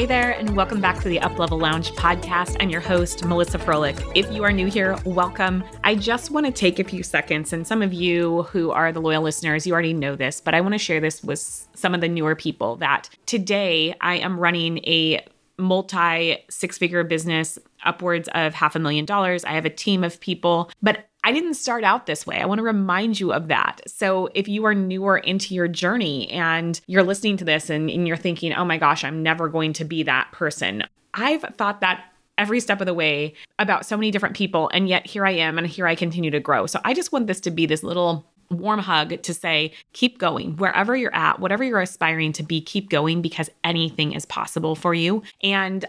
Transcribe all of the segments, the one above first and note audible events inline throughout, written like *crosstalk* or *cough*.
Hey there, and welcome back to the Uplevel Lounge podcast. I'm your host, Melissa Froehlich. If you are new here, welcome. I just want to take a few seconds, and some of you who are the loyal listeners, you already know this, but I want to share this with some of the newer people that today I am running a multi six figure business, upwards of half a million dollars. I have a team of people, but I didn't start out this way. I want to remind you of that. So, if you are newer into your journey and you're listening to this and, and, you're thinking, oh my gosh, I'm never going to be that person, I've thought that every step of the way about so many different people. And yet here I am and here I continue to grow. So, I just want this to be this little warm hug to say, keep going wherever you're at, whatever you're aspiring to be, keep going because anything is possible for you. And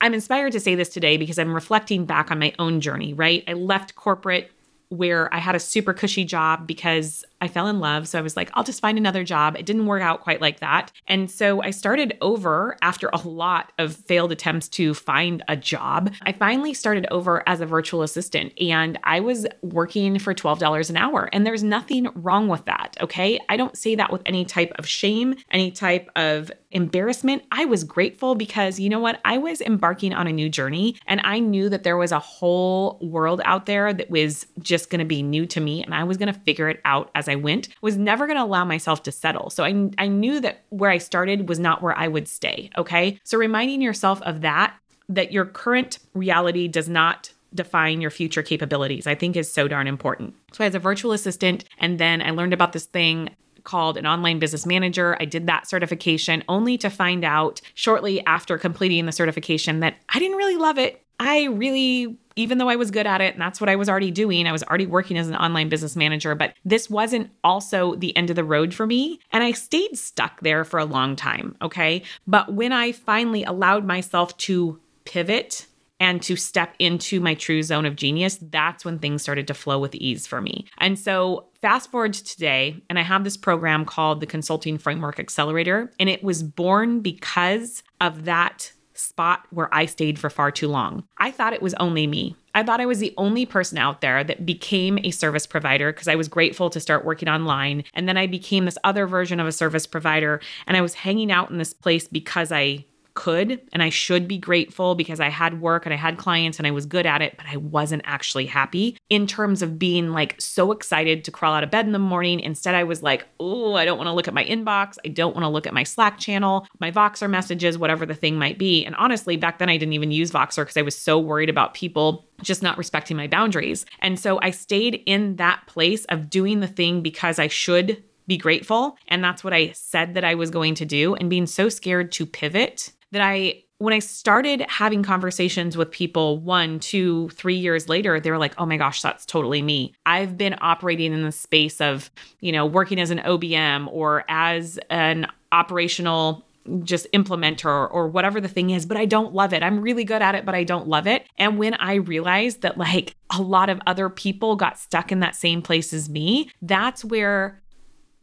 I'm inspired to say this today because I'm reflecting back on my own journey, right? I left corporate where I had a super cushy job because I fell in love. So I was like, I'll just find another job. It didn't work out quite like that. And so I started over after a lot of failed attempts to find a job. I finally started over as a virtual assistant and I was working for $12 an hour. And there's nothing wrong with that. Okay. I don't say that with any type of shame, any type of embarrassment. I was grateful because you know what? I was embarking on a new journey and I knew that there was a whole world out there that was just going to be new to me and I was going to figure it out as I I went was never going to allow myself to settle. So I, I knew that where I started was not where I would stay. Okay. So reminding yourself of that, that your current reality does not define your future capabilities, I think is so darn important. So I as a virtual assistant, and then I learned about this thing called an online business manager. I did that certification only to find out shortly after completing the certification that I didn't really love it. I really even though I was good at it and that's what I was already doing, I was already working as an online business manager, but this wasn't also the end of the road for me. And I stayed stuck there for a long time. Okay. But when I finally allowed myself to pivot and to step into my true zone of genius, that's when things started to flow with ease for me. And so, fast forward to today, and I have this program called the Consulting Framework Accelerator, and it was born because of that spot where I stayed for far too long. I thought it was only me. I thought I was the only person out there that became a service provider because I was grateful to start working online. And then I became this other version of a service provider. And I was hanging out in this place because I could and I should be grateful because I had work and I had clients and I was good at it, but I wasn't actually happy in terms of being like so excited to crawl out of bed in the morning. Instead, I was like, oh, I don't want to look at my inbox. I don't want to look at my Slack channel, my Voxer messages, whatever the thing might be. And honestly, back then I didn't even use Voxer because I was so worried about people just not respecting my boundaries. And so I stayed in that place of doing the thing because I should be grateful. And that's what I said that I was going to do. And being so scared to pivot that I when I started having conversations with people one, two, three years later, they were like, oh my gosh, that's totally me. I've been operating in the space of, you know, working as an OBM or as an operational just implementer or whatever the thing is, but I don't love it. I'm really good at it, but I don't love it. And when I realized that like a lot of other people got stuck in that same place as me, that's where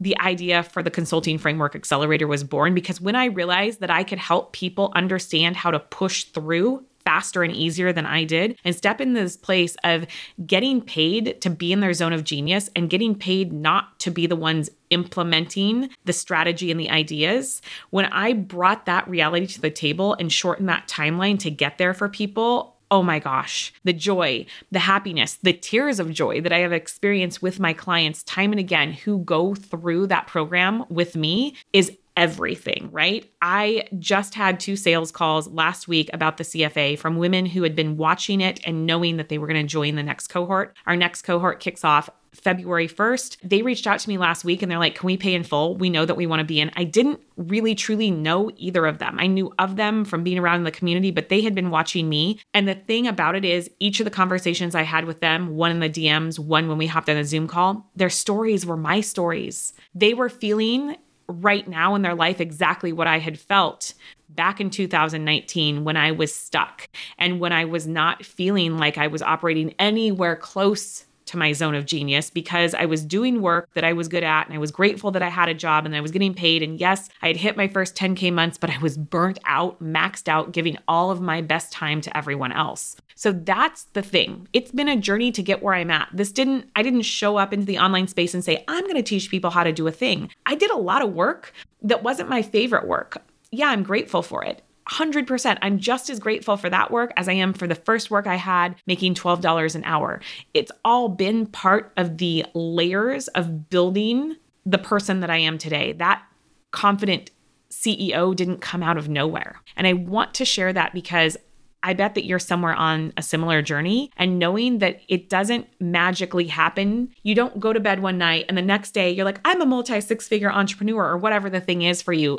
the idea for the Consulting Framework Accelerator was born because when I realized that I could help people understand how to push through faster and easier than I did and step in this place of getting paid to be in their zone of genius and getting paid not to be the ones implementing the strategy and the ideas. When I brought that reality to the table and shortened that timeline to get there for people, oh my gosh, the joy, the happiness, the tears of joy that I have experienced with my clients time and again who go through that program with me is everything, right? I just had two sales calls last week about the CFA from women who had been watching it and knowing that they were going to join the next cohort. Our next cohort kicks off February 1st. They reached out to me last week and they're like, Can we pay in full? We know that we want to be in. I didn't really truly know either of them. I knew of them from being around in the community, but they had been watching me. And the thing about it is, each of the conversations I had with them, one in the DMs, one when we hopped on a Zoom call, their stories were my stories. They were feeling right now in their life exactly what I had felt back in 2019 when I was stuck and when I was not feeling like I was operating anywhere close to my zone of genius because I was doing work that I was good at and I was grateful that I had a job and I was getting paid. And yes, I had hit my first 10K months, but I was burnt out, maxed out, giving all of my best time to everyone else. So that's the thing. It's been a journey to get where I'm at. This didn't, I didn't show up into the online space and say, I'm going to teach people how to do a thing. I did a lot of work that wasn't my favorite work. Yeah, I'm grateful for it. 100%. I'm just as grateful for that work as I am for the first work I had making $12 an hour. It's all been part of the layers of building the person that I am today. That confident CEO didn't come out of nowhere. And I want to share that because I bet that you're somewhere on a similar journey and knowing that it doesn't magically happen. You don't go to bed one night and the next day you're like, I'm a multi six figure entrepreneur or whatever the thing is for you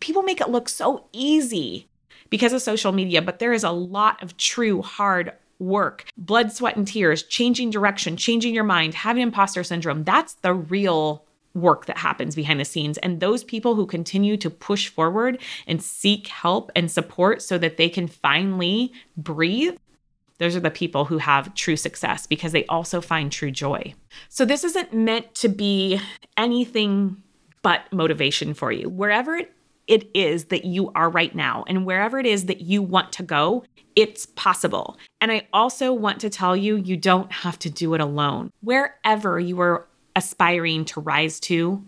people make it look so easy because of social media, but there is a lot of true hard work, blood, sweat, and tears, changing direction, changing your mind, having imposter syndrome. That's the real work that happens behind the scenes. And those people who continue to push forward and seek help and support so that they can finally breathe. Those are the people who have true success because they also find true joy. So, this isn't meant to be anything but motivation for you. Wherever it it is that you are right now and wherever it is that you want to go, it's possible. And I also want to tell you, you don't have to do it alone. Wherever you are aspiring to rise to,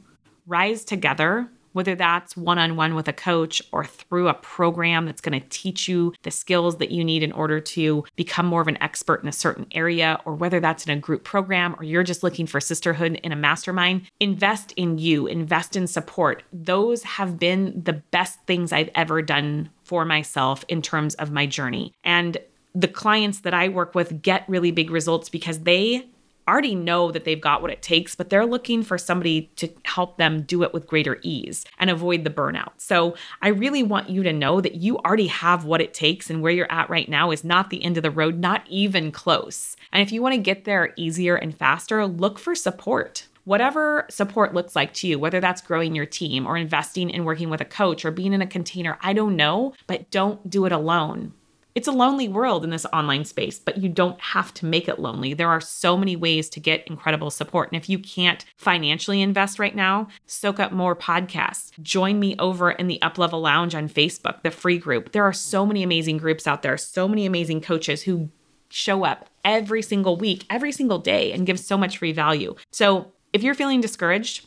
rise together whether that's one on one with a coach or through a program that's going to teach you the skills that you need in order to become more of an expert in a certain area, or whether that's in a group program or you're just looking for sisterhood in a mastermind, invest in you, invest in support. Those have been the best things I've ever done for myself in terms of my journey. And the clients that I work with get really big results because they already know that they've got what it takes, but they're looking for somebody to help them do it with greater ease and avoid the burnout. So I really want you to know that you already have what it takes, and where you're at right now is not the end of the road, not even close. And if you want to get there easier and faster, look for support whatever support looks like to you, whether that's growing your team or investing in working with a coach or being in a container, I don't know, but don't do it alone. It's a lonely world in this online space, but you don't have to make it lonely. There are so many ways to get incredible support. And if you can't financially invest right now, soak up more podcasts. Join me over in the Uplevel Lounge on Facebook, the free group. There are so many amazing groups out there, so many amazing coaches who show up every single week, every single day, and give so much free value. So if you're feeling discouraged,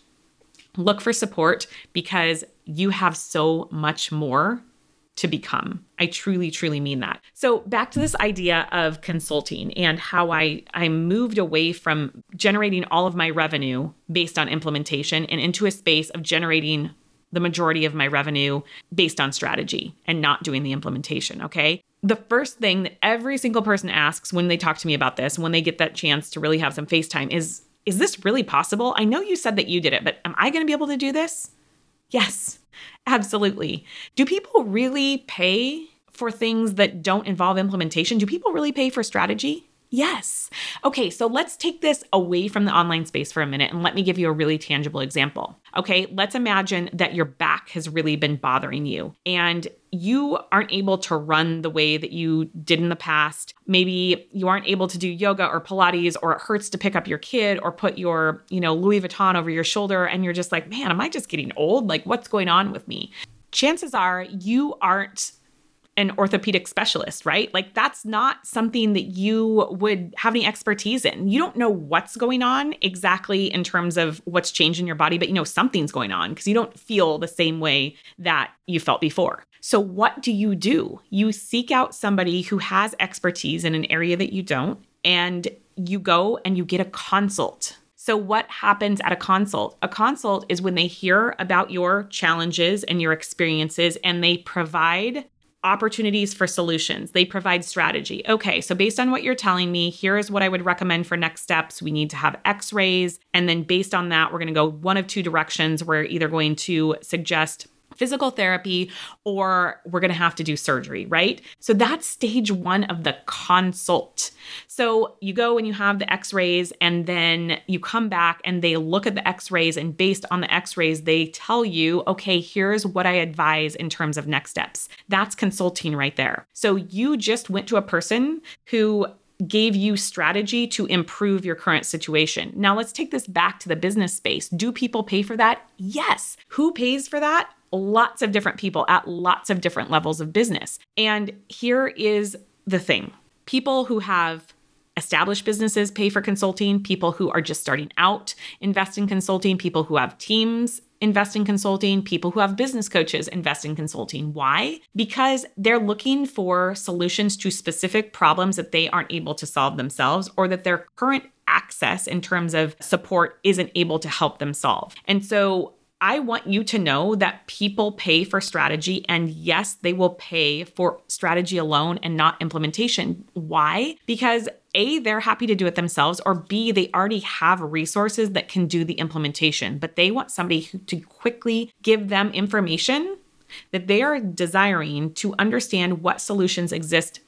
look for support because you have so much more to become. I truly, truly mean that. So back to this idea of consulting and how I, I moved away from generating all of my revenue based on implementation and into a space of generating the majority of my revenue based on strategy and not doing the implementation. Okay. The first thing that every single person asks when they talk to me about this, when they get that chance to really have some FaceTime, is Is this really possible? I know you said that you did it, but am I going to be able to do this? Yes. Absolutely. Do people really pay for things that don't involve implementation? Do people really pay for strategy? Yes. Okay, so let's take this away from the online space for a minute and let me give you a really tangible example. Okay, let's imagine that your back has really been bothering you and you aren't able to run the way that you did in the past. Maybe you aren't able to do yoga or Pilates or it hurts to pick up your kid or put your, you know, Louis Vuitton over your shoulder and you're just like, "Man, am I just getting old? Like what's going on with me?" Chances are you aren't an orthopedic specialist, right? Like that's not something that you would have any expertise in. You don't know what's going on exactly in terms of what's changed in your body, but you know something's going on because you don't feel the same way that you felt before. So what do you do? You seek out somebody who has expertise in an area that you don't and you go and you get a consult So, what happens at a consult? A consult is when they hear about your challenges and your experiences and they provide opportunities for solutions. They provide strategy. Okay, so based on what you're telling me, here is what I would recommend for next steps. We need to have x rays. And then based on that, we're going to go one of two directions. We're either going to suggest physical therapy or we're going to have to do surgery, right? So that's stage one of the consult. So you go and you have the x rays, and then you come back and they look at the x rays. And based on the x rays, they tell you, okay, here's what I advise in terms of next steps. That's consulting right there. So you just went to a person who gave you strategy to improve your current situation. Now, let's take this back to the business space. Do people pay for that? Yes. Who pays for that? Lots of different people at lots of different levels of business. And here is the thing people who have established businesses pay for consulting, people who are just starting out invest in consulting, people who have teams invest in consulting, people who have business coaches invest in consulting. Why? Because they're looking for solutions to specific problems that they aren't able to solve themselves or that their current access in terms of support isn't able to help them solve. And so I want you to know that people pay for strategy, and yes, they will pay for strategy alone and not implementation. Why? Because A, they're happy to do it themselves, or B, they already have resources that can do the implementation, but they want somebody to quickly give them information that they are desiring to understand what solutions exist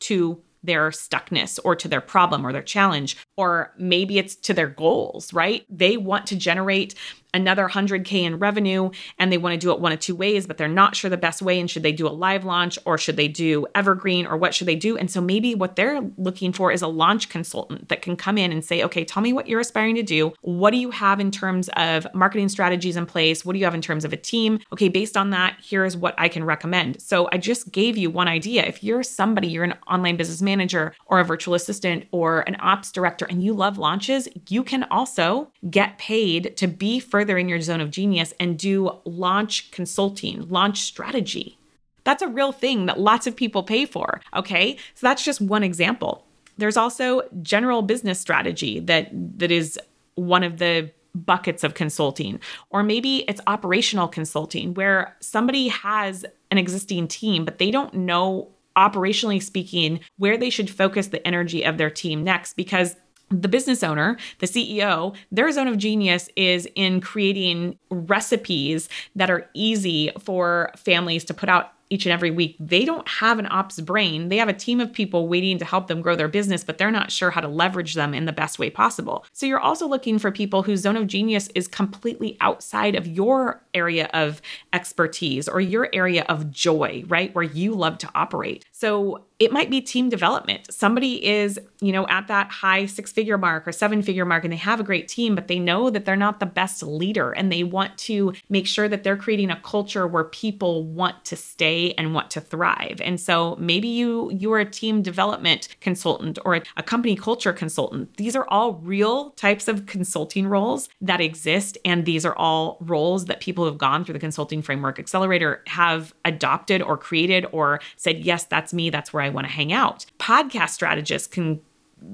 to their stuckness or to their problem or their challenge, or maybe it's to their goals, right? They want to generate another 100K in revenue and they want to do it one of two ways, but they're not sure the best way. And should they do a live launch or should they do evergreen or what should they do? And so maybe what they're looking for is a launch consultant that can come in and say, okay, tell me what you're aspiring to do. What do you have in terms of marketing strategies in place? What do you have in terms of a team? Okay, based on that, here's what I can recommend. So I just gave you one idea. If you're somebody, you're an online business manager or a virtual assistant or an ops director and you love launches, you can also get paid to be for further in your zone of genius and do launch consulting, launch strategy. That's a real thing that lots of people pay for. Okay. So that's just one example. There's also general business strategy that that is one of the buckets of consulting. Or maybe it's operational consulting where somebody has an existing team, but they don't know operationally speaking where they should focus the energy of their team next because the business owner, the CEO, their zone of genius is in creating recipes that are easy for families to put out each and every week. They don't have an ops brain. They have a team of people waiting to help them grow their business, but they're not sure how to leverage them in the best way possible. So you're also looking for people whose zone of genius is completely outside of your area of expertise or your area of joy, right? Where you love to operate. So it might be team development. Somebody is, you know, at that high six figure mark or seven figure mark and they have a great team, but they know that they're not the best leader and they want to make sure that they're creating a culture where people want to stay and want to thrive. And so maybe you you are a team development consultant or a, a company culture consultant. These are all real types of consulting roles that exist and these are all roles that people who have gone through the consulting framework accelerator have adopted or created or said, "Yes, that's me. That's where I I want to hang out. Podcast strategists can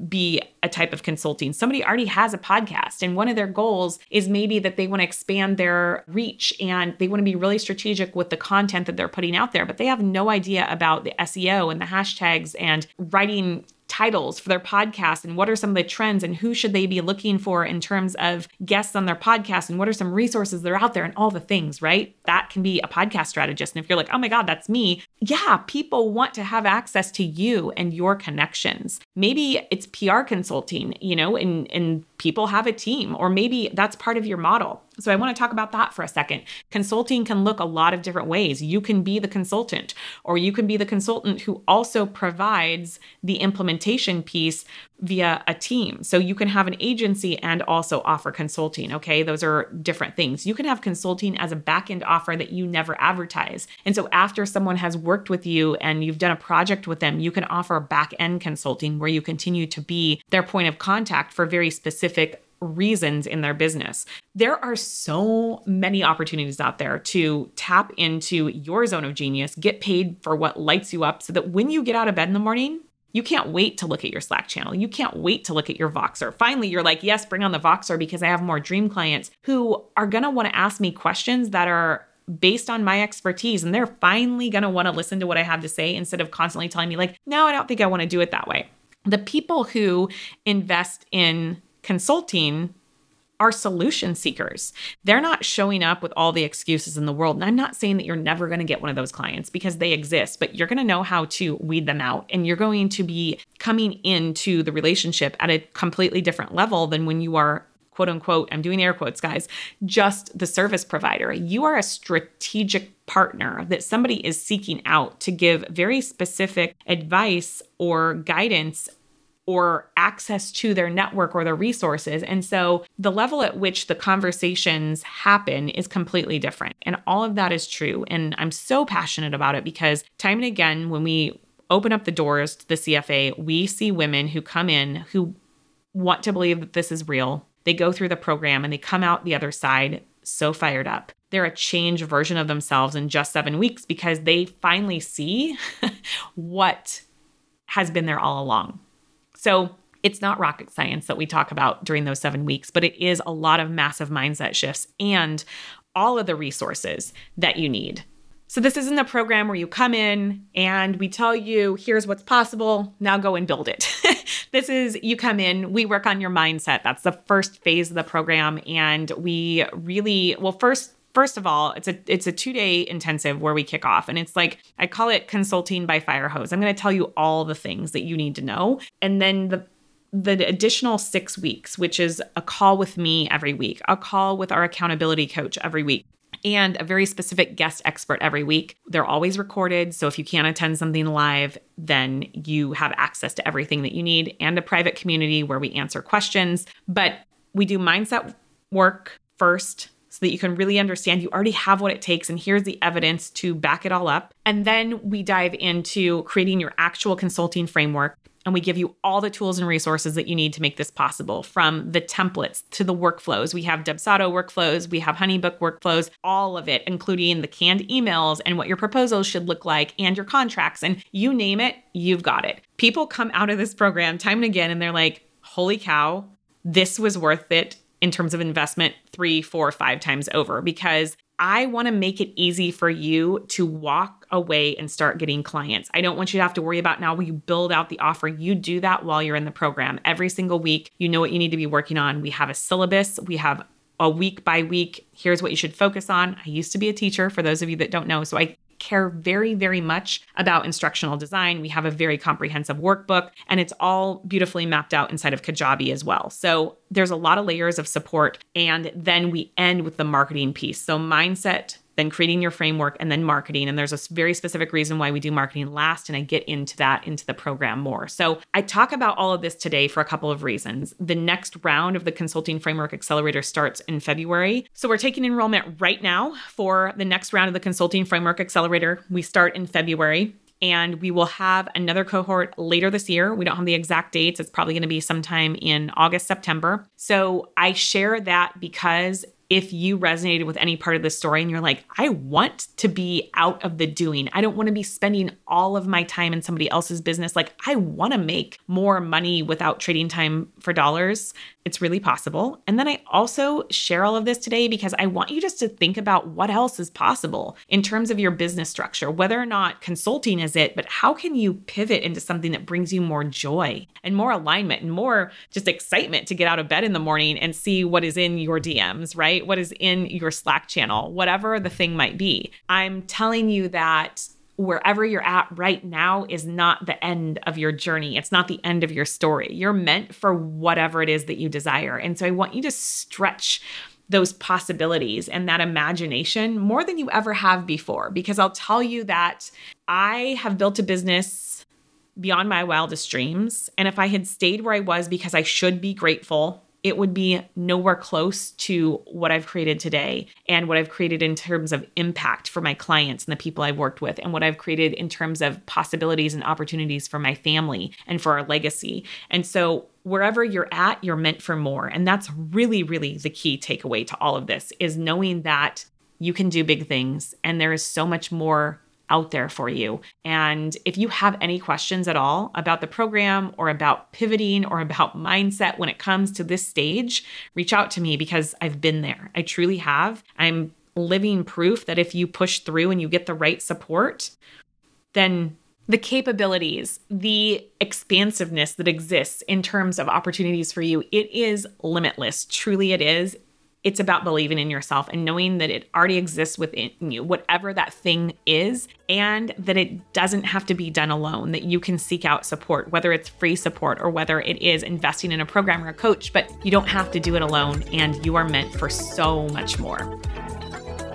be a type of consulting. Somebody already has a podcast, and one of their goals is maybe that they want to expand their reach and they want to be really strategic with the content that they're putting out there, but they have no idea about the SEO and the hashtags and writing titles for their podcast and what are some of the trends and who should they be looking for in terms of guests on their podcast and what are some resources that are out there and all the things, right? That can be a podcast strategist. And if you're like, oh my God, that's me, yeah, people want to have access to you and your connections. Maybe it's PR consulting, you know, and, and people have a team, or maybe that's part of your model. So I want to talk about that for a second. Consulting can look a lot of different ways. You can be the consultant, or you can be the consultant who also provides the implementation piece via a team. So you can have an agency and also offer consulting. Okay. Those are different things. You can have consulting as a back end offer that you never advertise. And so after someone has worked with you and you've done a project with them, you can offer back end consulting where you continue to be their point of contact for very specific reasons in their business. There are so many opportunities out there to tap into your zone of genius, get paid for what lights you up so that when you get out of bed in the morning, You can't wait to look at your Slack channel. You can't wait to look at your Voxer. Finally, you're like, yes, bring on the Voxer because I have more dream clients who are going to want to ask me questions that are based on my expertise and they're finally going to want to listen to what I have to say instead of constantly telling me like, "No, I don't think I want to do it that way." The people who invest in consulting are solution seekers. They're not showing up with all the excuses in the world. And I'm not saying that you're never going to get one of those clients because they exist, but you're going to know how to weed them out and you're going to be coming into the relationship at a completely different level than when you are quote unquote, I'm doing air quotes, guys, just the service provider. You are a strategic partner that somebody is seeking out to give very specific advice or guidance or access to their network or their resources. And so the level at which the conversations happen is completely different. And all of that is true. And I'm so passionate about it because time and again, when we open up the doors to the CFA, we see women who come in who want to believe that this is real. They go through the program and they come out the other side so fired up. They're a changed version of themselves in just seven weeks because they finally see *laughs* what has been there all along. So it's not rocket science that we talk about during those seven weeks, but it is a lot of massive mindset shifts and all of the resources that you need. So, this isn't a program where you come in and we tell you, here's what's possible, now go and build it. *laughs* this is you come in, we work on your mindset. That's the first phase of the program. And we really, well, first, first of all it's a it's a two day intensive where we kick off and it's like i call it consulting by fire hose i'm going to tell you all the things that you need to know and then the the additional six weeks, which is a call with me every week, a call with our accountability coach every week, and a very specific guest expert every week. They're always recorded. So if you can't attend something live, then you have access to everything that you need and a private community where we answer questions. But we do mindset work first so that you can really understand you already have what it takes and here's the evidence to back it all up. And then we dive into creating your actual consulting framework and we give you all the tools and resources that you need to make this possible from the templates to the workflows. We have Dubsado workflows, we have Honeybook workflows, all of it, including the canned emails and what your proposals should look like and your contracts. And you name it, you've got it. People come out of this program time and again and they're like, holy cow, this was worth it in terms of investment three, four, five times over because I want to make it easy for you to walk away and start getting clients. I don't want you to have to worry about now when you build out the offer. You do that while you're in the program. Every single week, you know what you need to be working on. We have a syllabus, we have a week by week. Here's what you should focus on. I used to be a teacher, for those of you that don't know. So I care very, very much about instructional design. We have a very comprehensive workbook, and it's all beautifully mapped out inside of Kajabi as well. So there's a lot of layers of support. And then we end with the marketing piece. So, mindset then creating your framework, and then marketing. And there's a very specific reason why we do marketing last. And I get into that into the program more. So I talk about all of this today for a couple of reasons. The next round of the Consulting Framework Accelerator starts in February. So we're taking enrollment right now for the next round of the Consulting Framework Accelerator. We start in February and we will have another cohort later this year. We don't have the exact dates. It's probably going to be sometime in August, September. So I share that because if you resonated with any part of this story and you're like, I want to be out of the doing. I don't want to be spending all of my time in somebody else's business. Like, I want to make more money without trading time for dollars. It's really possible. And then I also share all of this today because I want you just to think about what else is possible in terms of your business structure, whether or not consulting is it, but how can you pivot into something that brings you more joy and more alignment and more just excitement to get out of bed in the morning and see what is in your DMs, right? What is in your Slack channel, whatever the thing might be. I'm telling you that wherever you're at right now is not the end of your journey. It's not the end of your story. You're meant for whatever it is that you desire. And so I want you to stretch those possibilities and that imagination more than you ever have before. Because I'll tell you that I have built a business beyond my wildest dreams. And if I had stayed where I was because I should be grateful it would be nowhere close to what I've created today and what I've created in terms of impact for my clients and the people I've worked with, and what I've created in terms of possibilities and opportunities for my family and for our legacy. And so, wherever you're at, you're meant for more. And that's really, really the key takeaway to all of this is knowing that you can do big things and there is so much more out there for you. And if you have any questions at all about the program or about pivoting or about mindset when it comes to this stage, reach out to me because I've been there. I truly have. I'm living proof that if you push through and you get the right support, then the capabilities, the expansiveness that exists in terms of opportunities for you, it is limitless. Truly, it is. It's about believing in yourself and knowing that it already exists within you, whatever that thing is, and that it doesn't have to be done alone, that you can seek out support, whether it's free support or whether it is investing in a program or a coach, but you don't have to do it alone, and you are meant for so much more.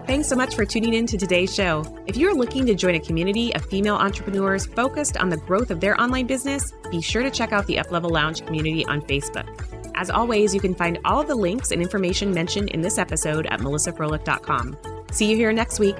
Thanks so much for tuning in to today's show. If you're looking to join a community of female entrepreneurs focused on the growth of their online business, be sure to check out the Uplevel Lounge community on Facebook. As always, you can find all the links and information mentioned in this episode at melissafroehlich.com. See you here next week.